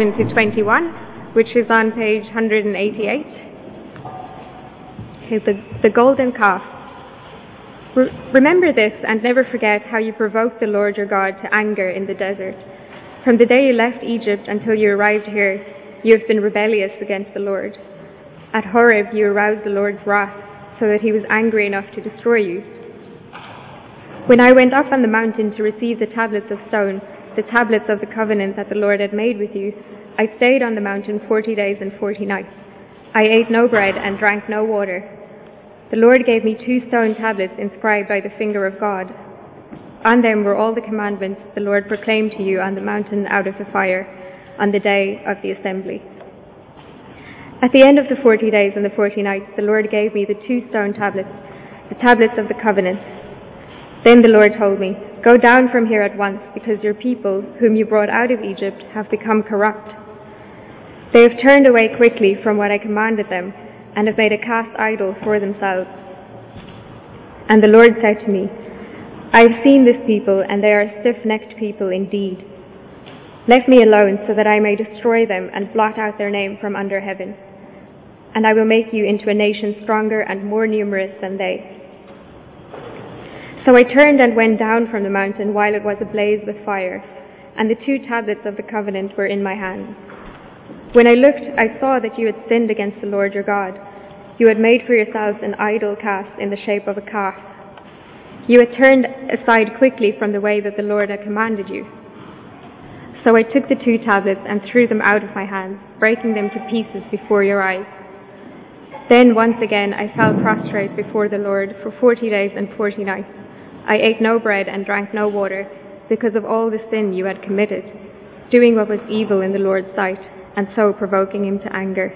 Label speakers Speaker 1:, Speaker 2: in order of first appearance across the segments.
Speaker 1: to 21, which is on page 188. Okay, the, the golden calf. Re- remember this and never forget how you provoked the Lord your God to anger in the desert. From the day you left Egypt until you arrived here, you have been rebellious against the Lord. At Horeb, you aroused the Lord's wrath so that he was angry enough to destroy you. When I went up on the mountain to receive the tablets of stone, the tablets of the covenant that the Lord had made with you, I stayed on the mountain forty days and forty nights. I ate no bread and drank no water. The Lord gave me two stone tablets inscribed by the finger of God. On them were all the commandments the Lord proclaimed to you on the mountain out of the fire on the day of the assembly. At the end of the forty days and the forty nights, the Lord gave me the two stone tablets, the tablets of the covenant. Then the Lord told me, Go down from here at once, because your people, whom you brought out of Egypt, have become corrupt. They have turned away quickly from what I commanded them and have made a cast idol for themselves. And the Lord said to me, I have seen this people, and they are a stiff necked people indeed. Let me alone, so that I may destroy them and blot out their name from under heaven. And I will make you into a nation stronger and more numerous than they. So I turned and went down from the mountain while it was ablaze with fire, and the two tablets of the covenant were in my hands. When I looked, I saw that you had sinned against the Lord your God. You had made for yourselves an idol cast in the shape of a calf. You had turned aside quickly from the way that the Lord had commanded you. So I took the two tablets and threw them out of my hands, breaking them to pieces before your eyes. Then once again I fell prostrate before the Lord for forty days and forty nights. I ate no bread and drank no water because of all the sin you had committed, doing what was evil in the Lord's sight and so provoking him to anger.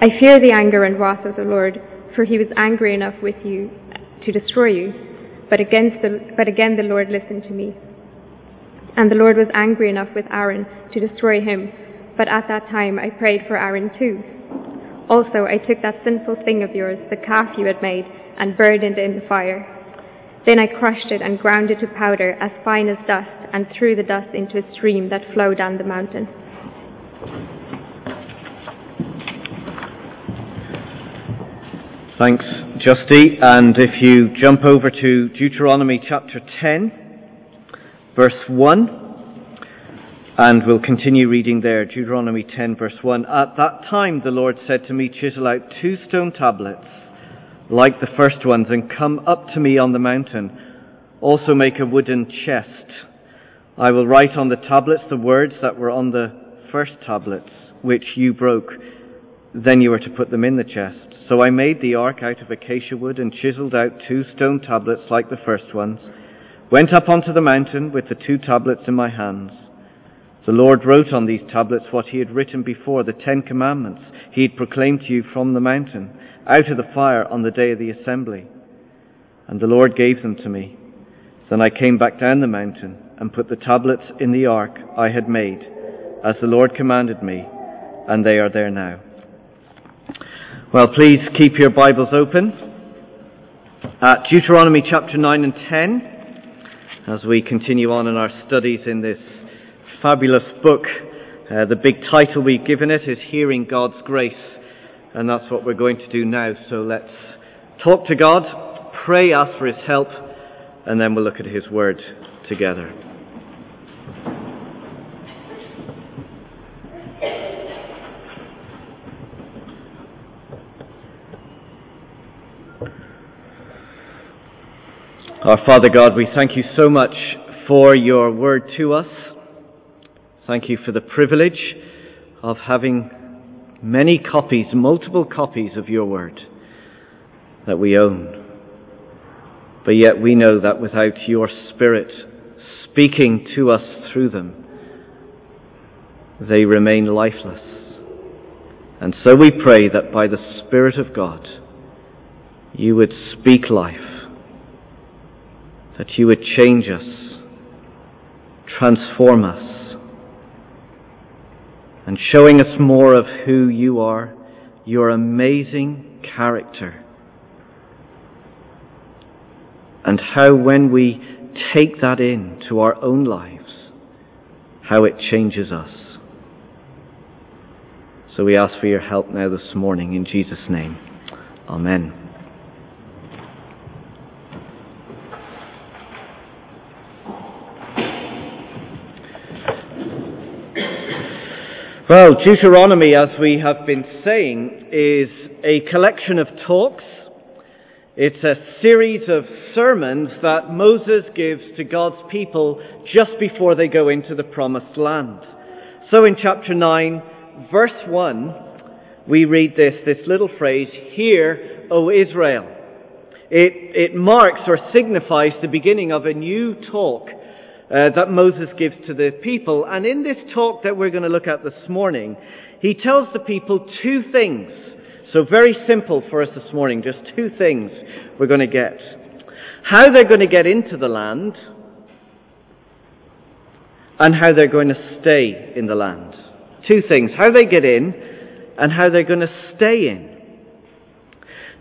Speaker 1: I fear the anger and wrath of the Lord, for he was angry enough with you to destroy you. But, against the, but again the Lord listened to me. And the Lord was angry enough with Aaron to destroy him, but at that time I prayed for Aaron too. Also I took that sinful thing of yours, the calf you had made, and burned it in the fire. Then I crushed it and ground it to powder, as fine as dust, and threw the dust into a stream that flowed down the mountain.
Speaker 2: Thanks, Justy. And if you jump over to Deuteronomy chapter 10, verse 1, and we'll continue reading there, Deuteronomy 10, verse 1. At that time the Lord said to me, Chisel out two stone tablets like the first ones and come up to me on the mountain. Also make a wooden chest. I will write on the tablets the words that were on the first tablets, which you broke. Then you are to put them in the chest. So I made the ark out of acacia wood and chiseled out two stone tablets like the first ones, went up onto the mountain with the two tablets in my hands. The Lord wrote on these tablets what he had written before, the Ten Commandments he had proclaimed to you from the mountain, out of the fire on the day of the assembly. And the Lord gave them to me. Then I came back down the mountain and put the tablets in the ark I had made, as the Lord commanded me, and they are there now. Well, please keep your Bibles open at Deuteronomy chapter 9 and 10 as we continue on in our studies in this fabulous book. Uh, the big title we've given it is Hearing God's Grace, and that's what we're going to do now. So let's talk to God, pray, ask for His help, and then we'll look at His Word together. Our Father God, we thank you so much for your word to us. Thank you for the privilege of having many copies, multiple copies of your word that we own. But yet we know that without your Spirit speaking to us through them, they remain lifeless. And so we pray that by the Spirit of God, you would speak life that you would change us, transform us, and showing us more of who you are, your amazing character, and how when we take that in to our own lives, how it changes us. So we ask for your help now this morning in Jesus' name. Amen. Well, Deuteronomy, as we have been saying, is a collection of talks. It's a series of sermons that Moses gives to God's people just before they go into the promised land. So in chapter 9, verse 1, we read this, this little phrase, Hear, O Israel. It, it marks or signifies the beginning of a new talk uh, that Moses gives to the people. And in this talk that we're going to look at this morning, he tells the people two things. So very simple for us this morning, just two things we're going to get. How they're going to get into the land and how they're going to stay in the land. Two things. How they get in and how they're going to stay in.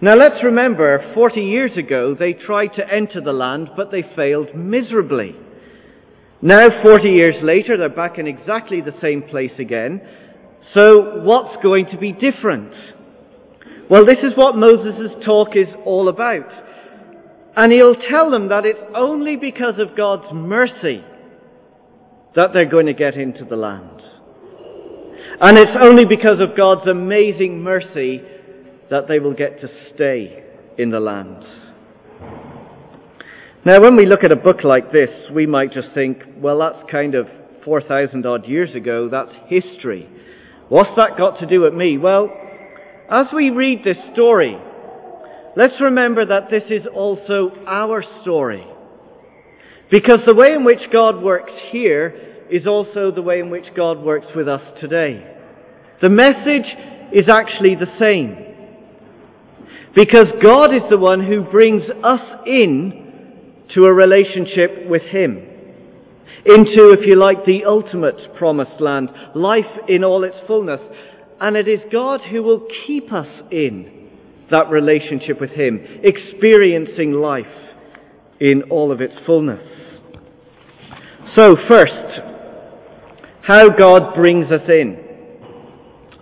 Speaker 2: Now let's remember, 40 years ago, they tried to enter the land, but they failed miserably. Now, 40 years later, they're back in exactly the same place again. So, what's going to be different? Well, this is what Moses' talk is all about. And he'll tell them that it's only because of God's mercy that they're going to get into the land. And it's only because of God's amazing mercy that they will get to stay in the land. Now, when we look at a book like this, we might just think, well, that's kind of 4,000 odd years ago, that's history. What's that got to do with me? Well, as we read this story, let's remember that this is also our story. Because the way in which God works here is also the way in which God works with us today. The message is actually the same. Because God is the one who brings us in to a relationship with Him. Into, if you like, the ultimate promised land, life in all its fullness. And it is God who will keep us in that relationship with Him, experiencing life in all of its fullness. So, first, how God brings us in.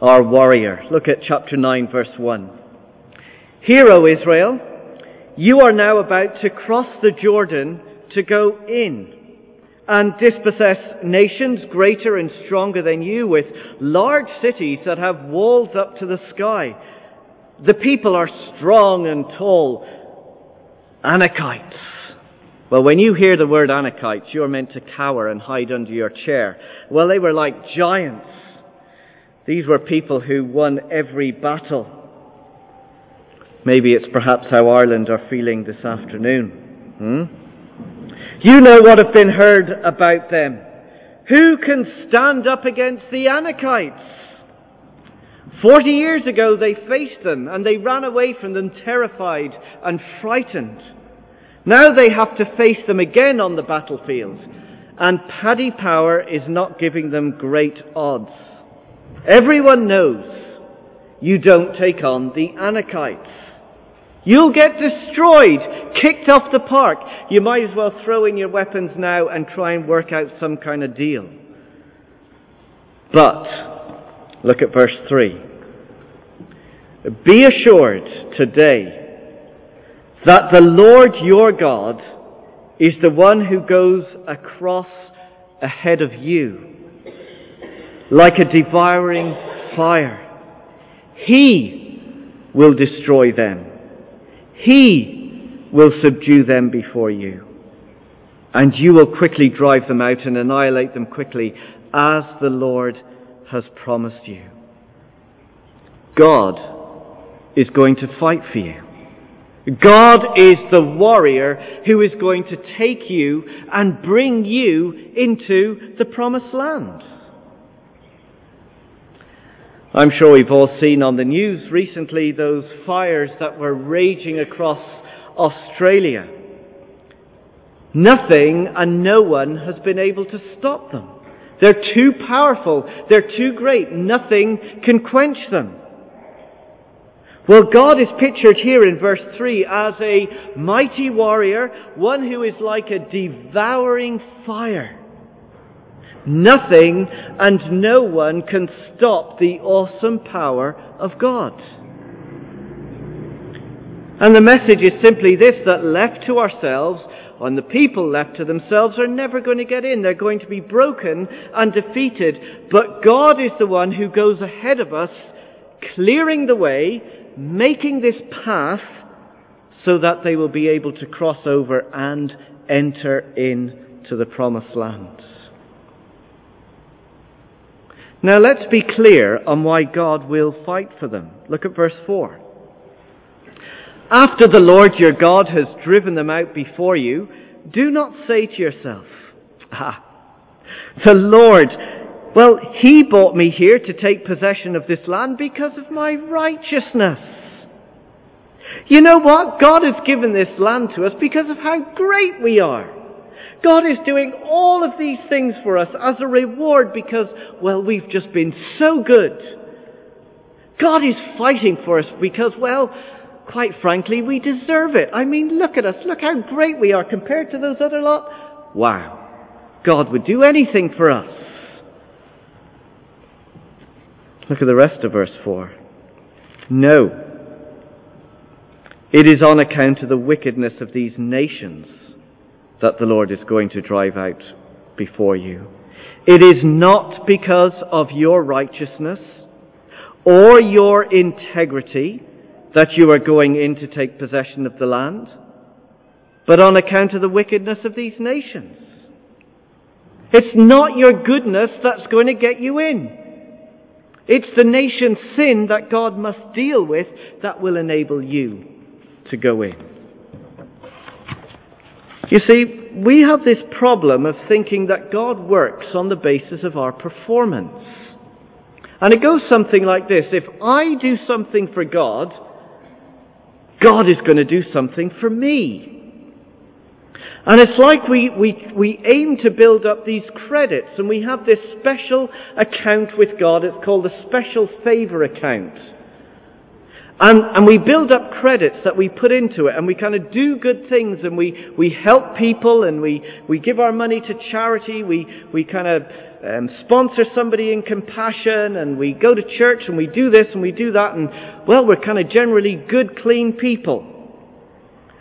Speaker 2: Our warrior. Look at chapter 9, verse 1. Hear, O Israel, you are now about to cross the Jordan to go in and dispossess nations greater and stronger than you with large cities that have walls up to the sky. The people are strong and tall. Anakites. Well, when you hear the word Anakites, you're meant to cower and hide under your chair. Well, they were like giants. These were people who won every battle. Maybe it's perhaps how Ireland are feeling this afternoon. Hmm? You know what have been heard about them. Who can stand up against the Anakites? Forty years ago they faced them and they ran away from them terrified and frightened. Now they have to face them again on the battlefield and Paddy Power is not giving them great odds. Everyone knows you don't take on the Anakites. You'll get destroyed, kicked off the park. You might as well throw in your weapons now and try and work out some kind of deal. But, look at verse 3. Be assured today that the Lord your God is the one who goes across ahead of you like a devouring fire. He will destroy them. He will subdue them before you. And you will quickly drive them out and annihilate them quickly, as the Lord has promised you. God is going to fight for you. God is the warrior who is going to take you and bring you into the promised land. I'm sure we've all seen on the news recently those fires that were raging across Australia. Nothing and no one has been able to stop them. They're too powerful. They're too great. Nothing can quench them. Well, God is pictured here in verse 3 as a mighty warrior, one who is like a devouring fire. Nothing and no one can stop the awesome power of God. And the message is simply this that left to ourselves, and the people left to themselves are never going to get in. They're going to be broken and defeated. But God is the one who goes ahead of us, clearing the way, making this path so that they will be able to cross over and enter into the promised land. Now let's be clear on why God will fight for them. Look at verse 4. After the Lord your God has driven them out before you, do not say to yourself, Ah, the Lord, well, He brought me here to take possession of this land because of my righteousness. You know what? God has given this land to us because of how great we are. God is doing all of these things for us as a reward because, well, we've just been so good. God is fighting for us because, well, quite frankly, we deserve it. I mean, look at us. Look how great we are compared to those other lot. Wow. God would do anything for us. Look at the rest of verse 4. No. It is on account of the wickedness of these nations that the Lord is going to drive out before you. It is not because of your righteousness or your integrity that you are going in to take possession of the land, but on account of the wickedness of these nations. It's not your goodness that's going to get you in. It's the nation's sin that God must deal with that will enable you to go in. You see, we have this problem of thinking that God works on the basis of our performance. And it goes something like this If I do something for God, God is going to do something for me. And it's like we, we, we aim to build up these credits, and we have this special account with God. It's called the special favor account. And, and we build up credits that we put into it, and we kind of do good things, and we, we help people, and we, we give our money to charity, we, we kind of um, sponsor somebody in compassion, and we go to church, and we do this, and we do that, and, well, we're kind of generally good, clean people.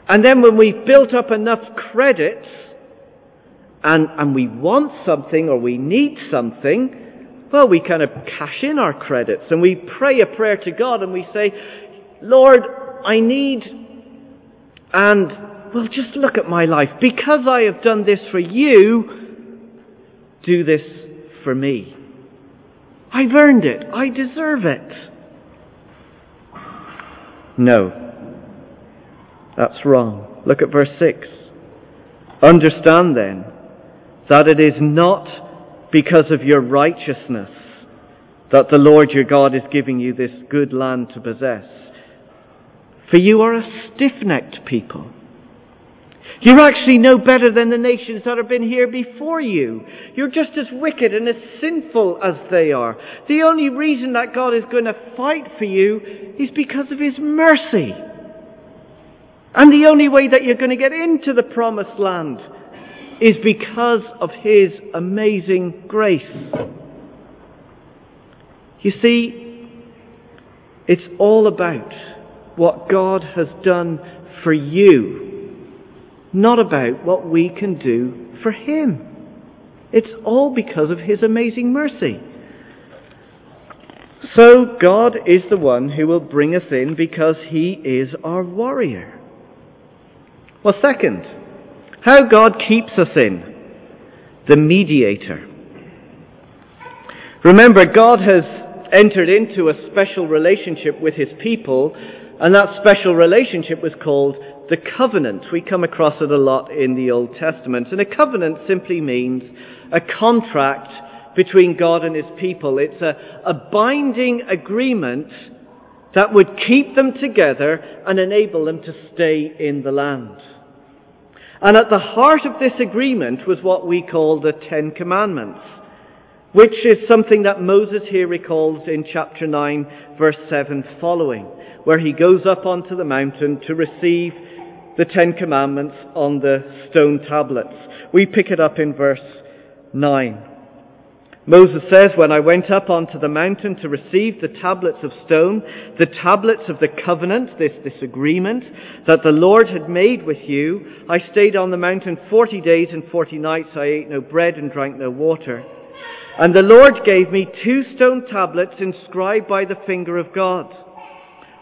Speaker 2: And then when we've built up enough credits, and, and we want something, or we need something, well, we kind of cash in our credits and we pray a prayer to God and we say, Lord, I need, and, well, just look at my life. Because I have done this for you, do this for me. I've earned it. I deserve it. No. That's wrong. Look at verse 6. Understand then that it is not because of your righteousness that the Lord your God is giving you this good land to possess. For you are a stiff-necked people. You're actually no better than the nations that have been here before you. You're just as wicked and as sinful as they are. The only reason that God is going to fight for you is because of His mercy. And the only way that you're going to get into the promised land is because of His amazing grace. You see, it's all about what God has done for you, not about what we can do for Him. It's all because of His amazing mercy. So God is the one who will bring us in because He is our warrior. Well, second, how God keeps us in. The mediator. Remember, God has entered into a special relationship with His people and that special relationship was called the covenant. We come across it a lot in the Old Testament. And a covenant simply means a contract between God and his people. It's a, a binding agreement that would keep them together and enable them to stay in the land. And at the heart of this agreement was what we call the Ten Commandments, which is something that Moses here recalls in chapter 9, verse 7 following where he goes up onto the mountain to receive the Ten Commandments on the stone tablets. We pick it up in verse 9. Moses says, When I went up onto the mountain to receive the tablets of stone, the tablets of the covenant, this, this agreement that the Lord had made with you, I stayed on the mountain forty days and forty nights. I ate no bread and drank no water. And the Lord gave me two stone tablets inscribed by the finger of God.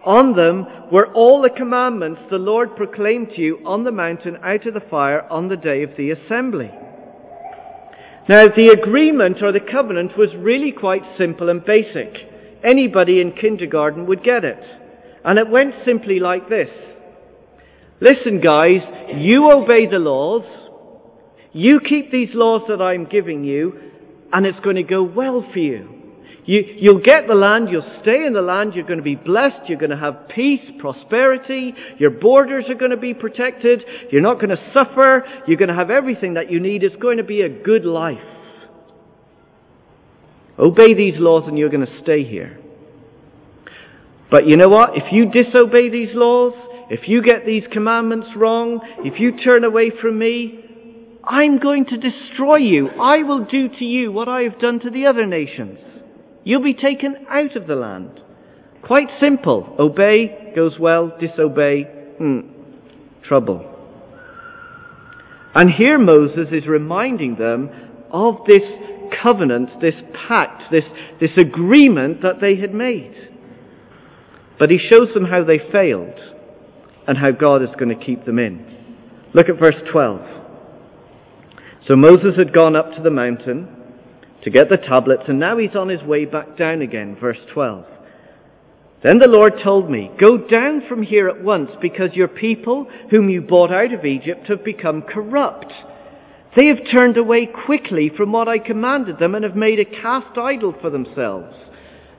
Speaker 2: On them were all the commandments the Lord proclaimed to you on the mountain out of the fire on the day of the assembly. Now, the agreement or the covenant was really quite simple and basic. Anybody in kindergarten would get it. And it went simply like this. Listen, guys, you obey the laws, you keep these laws that I'm giving you, and it's going to go well for you. You, you'll get the land, you'll stay in the land, you're going to be blessed, you're going to have peace, prosperity, your borders are going to be protected, you're not going to suffer, you're going to have everything that you need, it's going to be a good life. Obey these laws and you're going to stay here. But you know what? If you disobey these laws, if you get these commandments wrong, if you turn away from me, I'm going to destroy you. I will do to you what I have done to the other nations. You'll be taken out of the land. Quite simple. Obey goes well, disobey, hmm, trouble. And here Moses is reminding them of this covenant, this pact, this, this agreement that they had made. But he shows them how they failed and how God is going to keep them in. Look at verse 12. So Moses had gone up to the mountain to get the tablets, and now he's on his way back down again. Verse 12. Then the Lord told me, Go down from here at once, because your people, whom you brought out of Egypt, have become corrupt. They have turned away quickly from what I commanded them and have made a cast idol for themselves.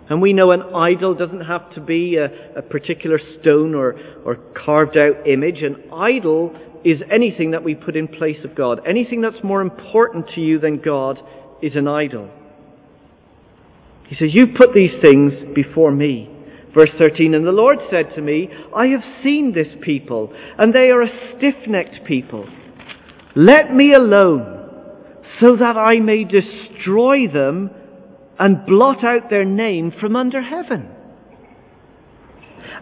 Speaker 2: And we know an idol doesn't have to be a, a particular stone or, or carved out image. An idol is anything that we put in place of God. Anything that's more important to you than God is an idol. He says, You put these things before me. Verse 13, And the Lord said to me, I have seen this people, and they are a stiff necked people. Let me alone, so that I may destroy them and blot out their name from under heaven.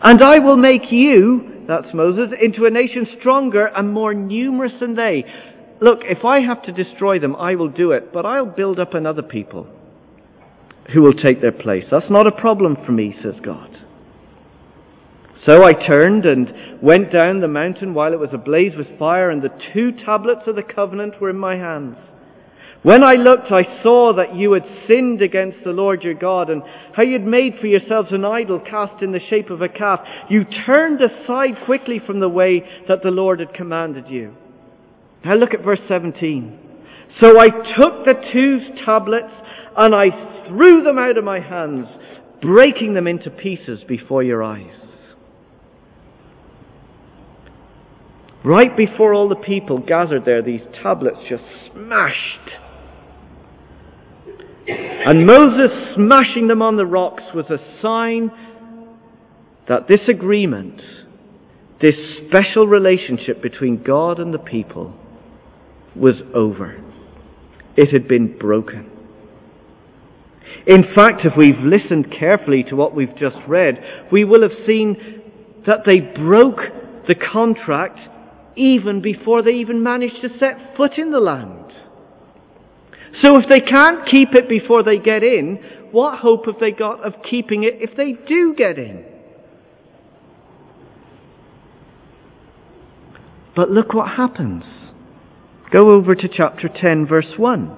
Speaker 2: And I will make you, that's Moses, into a nation stronger and more numerous than they Look, if I have to destroy them, I will do it, but I'll build up another people who will take their place. That's not a problem for me, says God. So I turned and went down the mountain while it was ablaze with fire, and the two tablets of the covenant were in my hands. When I looked, I saw that you had sinned against the Lord your God, and how you had made for yourselves an idol cast in the shape of a calf. You turned aside quickly from the way that the Lord had commanded you. Now look at verse 17. So I took the two tablets and I threw them out of my hands, breaking them into pieces before your eyes. Right before all the people gathered there, these tablets just smashed. And Moses smashing them on the rocks was a sign that this agreement, this special relationship between God and the people, was over. It had been broken. In fact, if we've listened carefully to what we've just read, we will have seen that they broke the contract even before they even managed to set foot in the land. So if they can't keep it before they get in, what hope have they got of keeping it if they do get in? But look what happens. Go over to chapter 10, verse 1.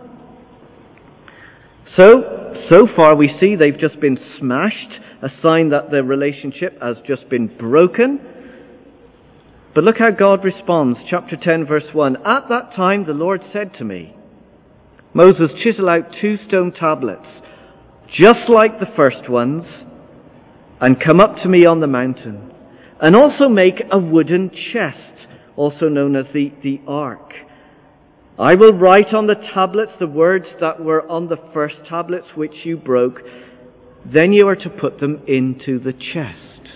Speaker 2: So, so far we see they've just been smashed, a sign that their relationship has just been broken. But look how God responds. Chapter 10, verse 1. At that time the Lord said to me, Moses, chisel out two stone tablets, just like the first ones, and come up to me on the mountain, and also make a wooden chest, also known as the, the ark. I will write on the tablets the words that were on the first tablets which you broke. Then you are to put them into the chest.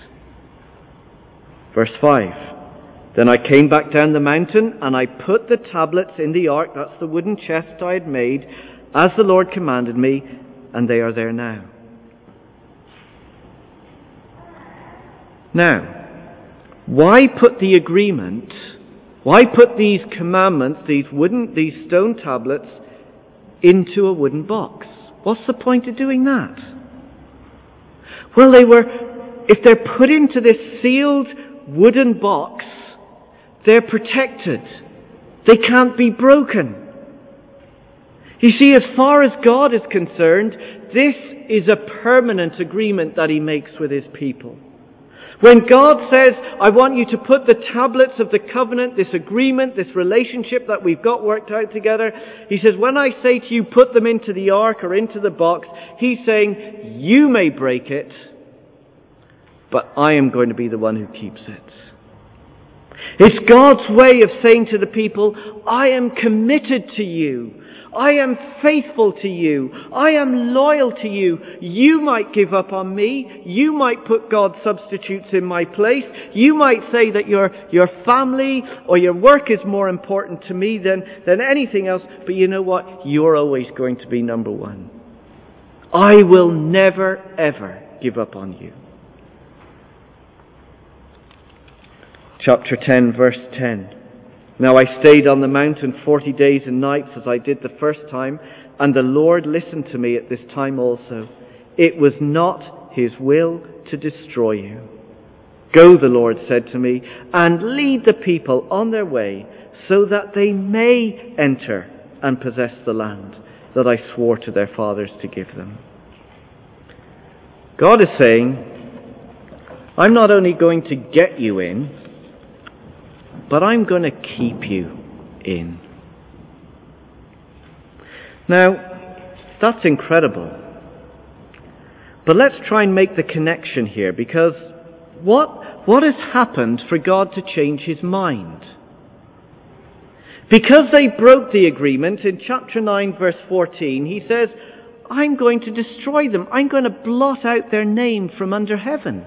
Speaker 2: Verse 5. Then I came back down the mountain and I put the tablets in the ark, that's the wooden chest I had made, as the Lord commanded me, and they are there now. Now, why put the agreement, why put these commandments, these wooden, these stone tablets, into a wooden box? What's the point of doing that? Well, they were, if they're put into this sealed wooden box, they're protected. They can't be broken. You see, as far as God is concerned, this is a permanent agreement that He makes with His people. When God says, I want you to put the tablets of the covenant, this agreement, this relationship that we've got worked out together, He says, when I say to you, put them into the ark or into the box, He's saying, you may break it, but I am going to be the one who keeps it. It's God's way of saying to the people, I am committed to you. I am faithful to you. I am loyal to you. You might give up on me. You might put God's substitutes in my place. You might say that your, your family or your work is more important to me than, than anything else. But you know what? You're always going to be number one. I will never, ever give up on you. Chapter 10, verse 10. Now I stayed on the mountain forty days and nights as I did the first time, and the Lord listened to me at this time also. It was not his will to destroy you. Go, the Lord said to me, and lead the people on their way, so that they may enter and possess the land that I swore to their fathers to give them. God is saying, I'm not only going to get you in, but I'm going to keep you in. Now, that's incredible. But let's try and make the connection here because what, what has happened for God to change his mind? Because they broke the agreement in chapter 9, verse 14, he says, I'm going to destroy them. I'm going to blot out their name from under heaven.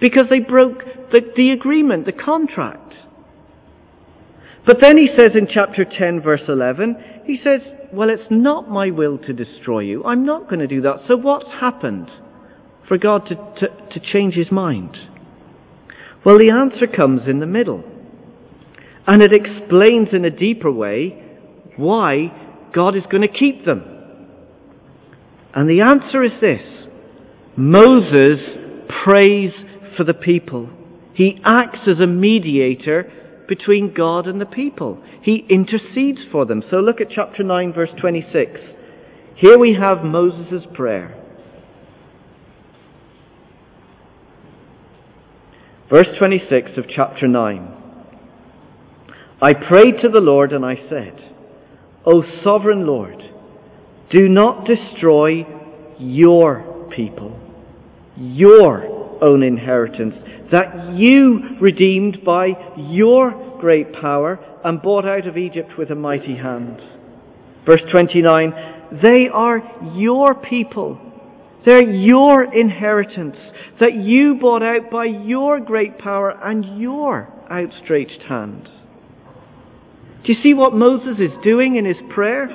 Speaker 2: Because they broke the, the agreement, the contract. But then he says in chapter 10, verse 11, he says, Well, it's not my will to destroy you. I'm not going to do that. So what's happened for God to, to, to change his mind? Well, the answer comes in the middle. And it explains in a deeper way why God is going to keep them. And the answer is this Moses prays for the people. He acts as a mediator between God and the people. He intercedes for them. So look at chapter 9, verse 26. Here we have Moses' prayer. Verse 26 of chapter 9. I prayed to the Lord and I said, O sovereign Lord, do not destroy your people, your own inheritance that you redeemed by your great power and brought out of Egypt with a mighty hand. Verse 29, they are your people. They're your inheritance that you bought out by your great power and your outstretched hand. Do you see what Moses is doing in his prayer?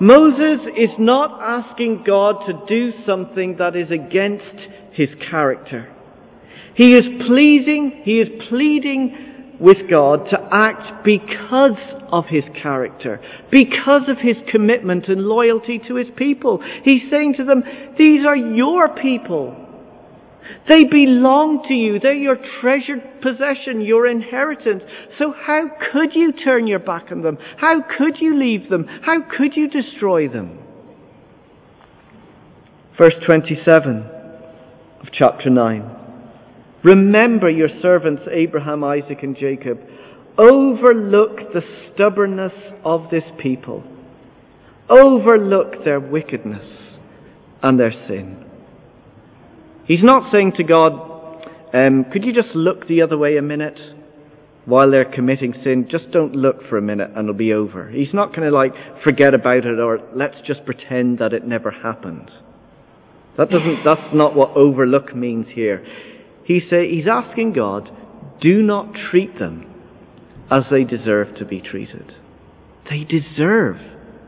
Speaker 2: Moses is not asking God to do something that is against his character. He is pleasing, he is pleading with God to act because of his character, because of his commitment and loyalty to his people. He's saying to them, these are your people. They belong to you. They're your treasured possession, your inheritance. So how could you turn your back on them? How could you leave them? How could you destroy them? Verse 27 of chapter 9. Remember your servants Abraham, Isaac, and Jacob. Overlook the stubbornness of this people. Overlook their wickedness and their sin. He's not saying to God, um, could you just look the other way a minute while they're committing sin? Just don't look for a minute and it'll be over. He's not going to like forget about it or let's just pretend that it never happened. That doesn't, that's not what overlook means here. He say, he's asking God, do not treat them as they deserve to be treated. They deserve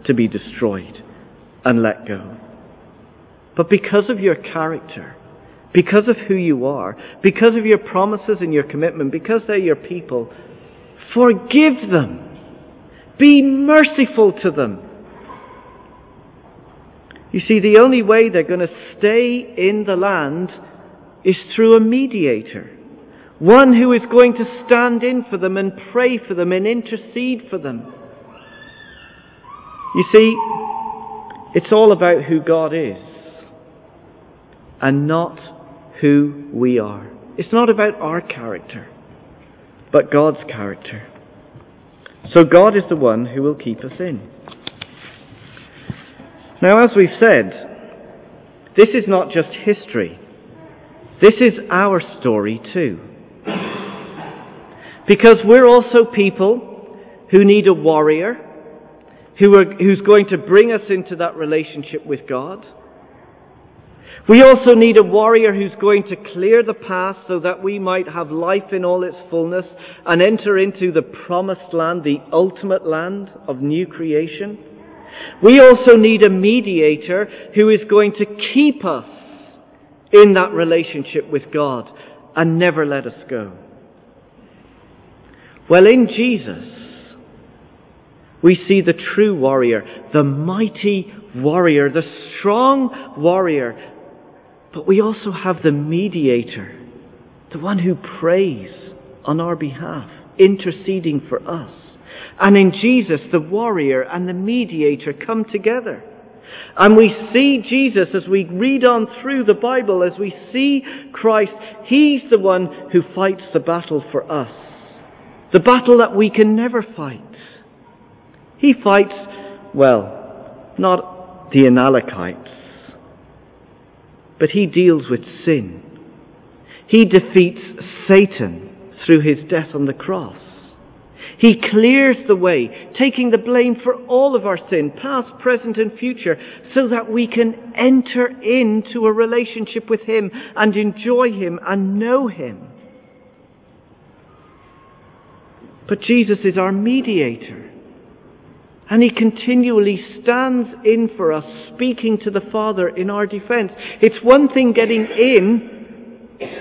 Speaker 2: to be destroyed. and let go. But because of your character, because of who you are, because of your promises and your commitment, because they're your people, forgive them. Be merciful to them. You see, the only way they're going to stay in the land is through a mediator. One who is going to stand in for them and pray for them and intercede for them. You see, it's all about who God is and not who we are. It's not about our character, but God's character. So God is the one who will keep us in. Now, as we've said, this is not just history. This is our story too. Because we're also people who need a warrior who are, who's going to bring us into that relationship with God. We also need a warrior who's going to clear the past so that we might have life in all its fullness and enter into the promised land, the ultimate land of new creation. We also need a mediator who is going to keep us in that relationship with God and never let us go. Well, in Jesus, we see the true warrior, the mighty warrior, the strong warrior. But we also have the mediator, the one who prays on our behalf, interceding for us. And in Jesus, the warrior and the mediator come together. And we see Jesus as we read on through the Bible, as we see Christ, He's the one who fights the battle for us. The battle that we can never fight. He fights, well, not the Amalekites, but he deals with sin. He defeats Satan through his death on the cross. He clears the way, taking the blame for all of our sin, past, present, and future, so that we can enter into a relationship with Him and enjoy Him and know Him. But Jesus is our mediator. And he continually stands in for us, speaking to the Father in our defense. It's one thing getting in,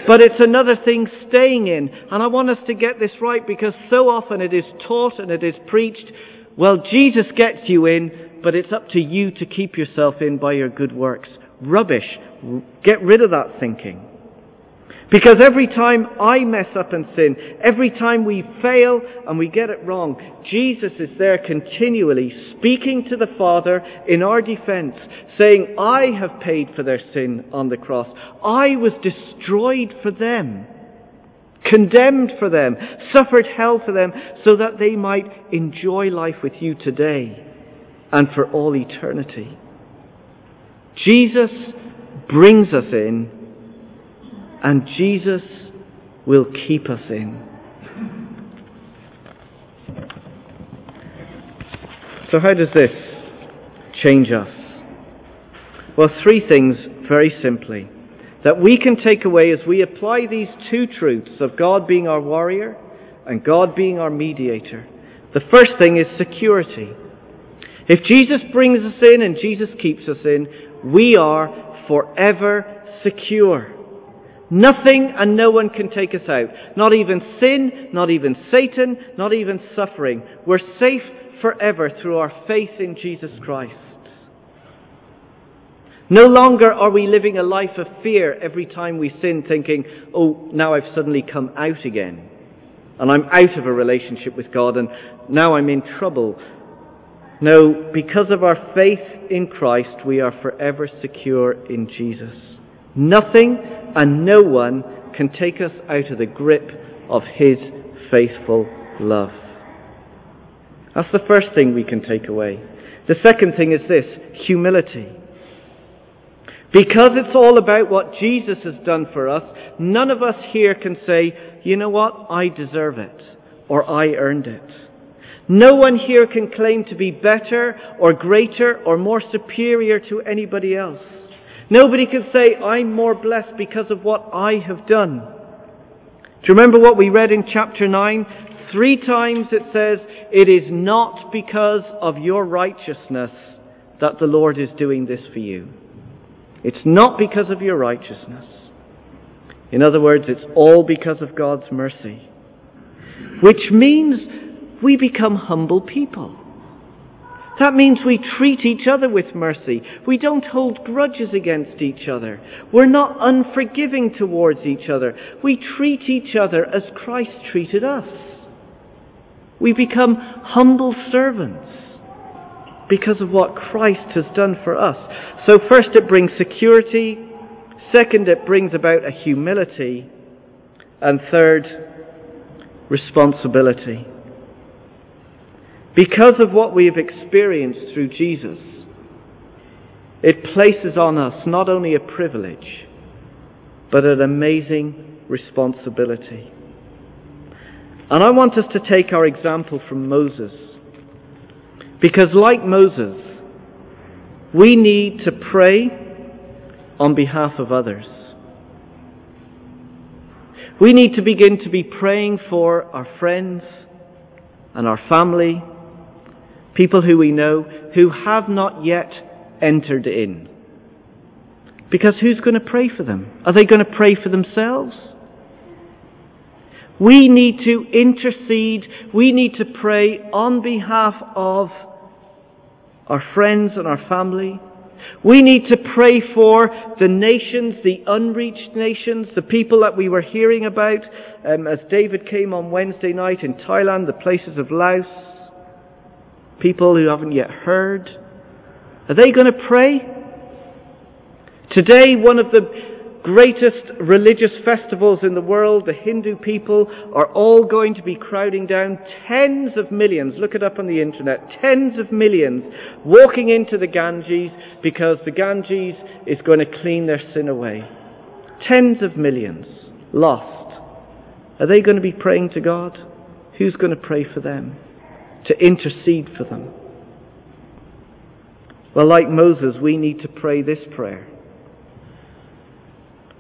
Speaker 2: but it's another thing staying in. And I want us to get this right because so often it is taught and it is preached, well, Jesus gets you in, but it's up to you to keep yourself in by your good works. Rubbish. Get rid of that thinking. Because every time I mess up and sin, every time we fail and we get it wrong, Jesus is there continually speaking to the Father in our defense, saying, I have paid for their sin on the cross. I was destroyed for them, condemned for them, suffered hell for them, so that they might enjoy life with you today and for all eternity. Jesus brings us in and Jesus will keep us in. So, how does this change us? Well, three things very simply that we can take away as we apply these two truths of God being our warrior and God being our mediator. The first thing is security. If Jesus brings us in and Jesus keeps us in, we are forever secure. Nothing and no one can take us out. Not even sin, not even Satan, not even suffering. We're safe forever through our faith in Jesus Christ. No longer are we living a life of fear every time we sin, thinking, oh, now I've suddenly come out again. And I'm out of a relationship with God, and now I'm in trouble. No, because of our faith in Christ, we are forever secure in Jesus. Nothing and no one can take us out of the grip of His faithful love. That's the first thing we can take away. The second thing is this humility. Because it's all about what Jesus has done for us, none of us here can say, you know what, I deserve it, or I earned it. No one here can claim to be better, or greater, or more superior to anybody else. Nobody can say, I'm more blessed because of what I have done. Do you remember what we read in chapter 9? Three times it says, It is not because of your righteousness that the Lord is doing this for you. It's not because of your righteousness. In other words, it's all because of God's mercy. Which means we become humble people. That means we treat each other with mercy. We don't hold grudges against each other. We're not unforgiving towards each other. We treat each other as Christ treated us. We become humble servants because of what Christ has done for us. So, first, it brings security. Second, it brings about a humility. And third, responsibility. Because of what we have experienced through Jesus, it places on us not only a privilege, but an amazing responsibility. And I want us to take our example from Moses. Because, like Moses, we need to pray on behalf of others. We need to begin to be praying for our friends and our family people who we know who have not yet entered in. Because who's going to pray for them? Are they going to pray for themselves? We need to intercede. We need to pray on behalf of our friends and our family. We need to pray for the nations, the unreached nations, the people that we were hearing about um, as David came on Wednesday night in Thailand, the places of Laos people who haven't yet heard? Are they going to pray? Today, one of the greatest religious festivals in the world, the Hindu people, are all going to be crowding down tens of millions, look it up on the internet, tens of millions walking into the Ganges because the Ganges is going to clean their sin away. Tens of millions lost. Are they going to be praying to God? Who's going to pray for them? To intercede for them. Well, like Moses, we need to pray this prayer.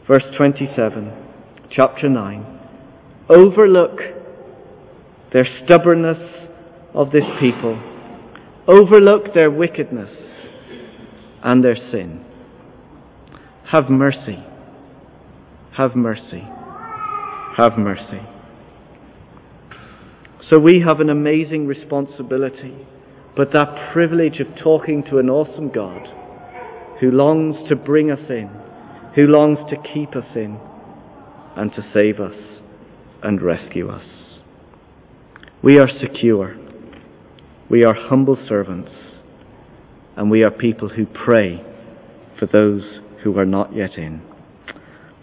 Speaker 2: Verse 27, chapter 9. Overlook their stubbornness of this people, overlook their wickedness and their sin. Have mercy. Have mercy. Have mercy. So we have an amazing responsibility, but that privilege of talking to an awesome God who longs to bring us in, who longs to keep us in, and to save us and rescue us. We are secure. We are humble servants. And we are people who pray for those who are not yet in.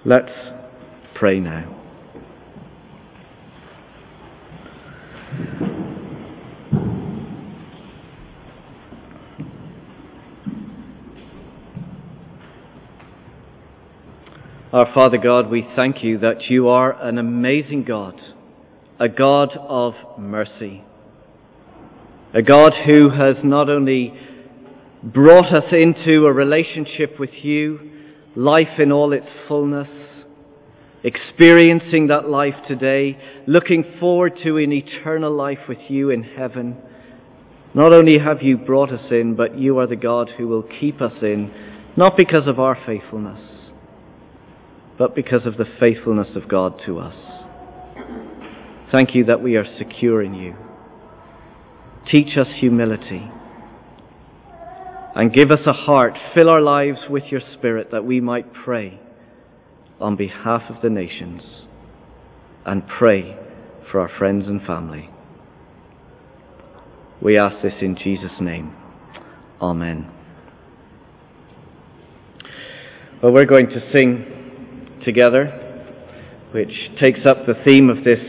Speaker 2: Let's pray now. Our Father God, we thank you that you are an amazing God, a God of mercy, a God who has not only brought us into a relationship with you, life in all its fullness, experiencing that life today, looking forward to an eternal life with you in heaven. Not only have you brought us in, but you are the God who will keep us in, not because of our faithfulness, but because of the faithfulness of God to us. Thank you that we are secure in you. Teach us humility and give us a heart. Fill our lives with your Spirit that we might pray on behalf of the nations and pray for our friends and family. We ask this in Jesus' name. Amen. Well, we're going to sing together, which takes up the theme of this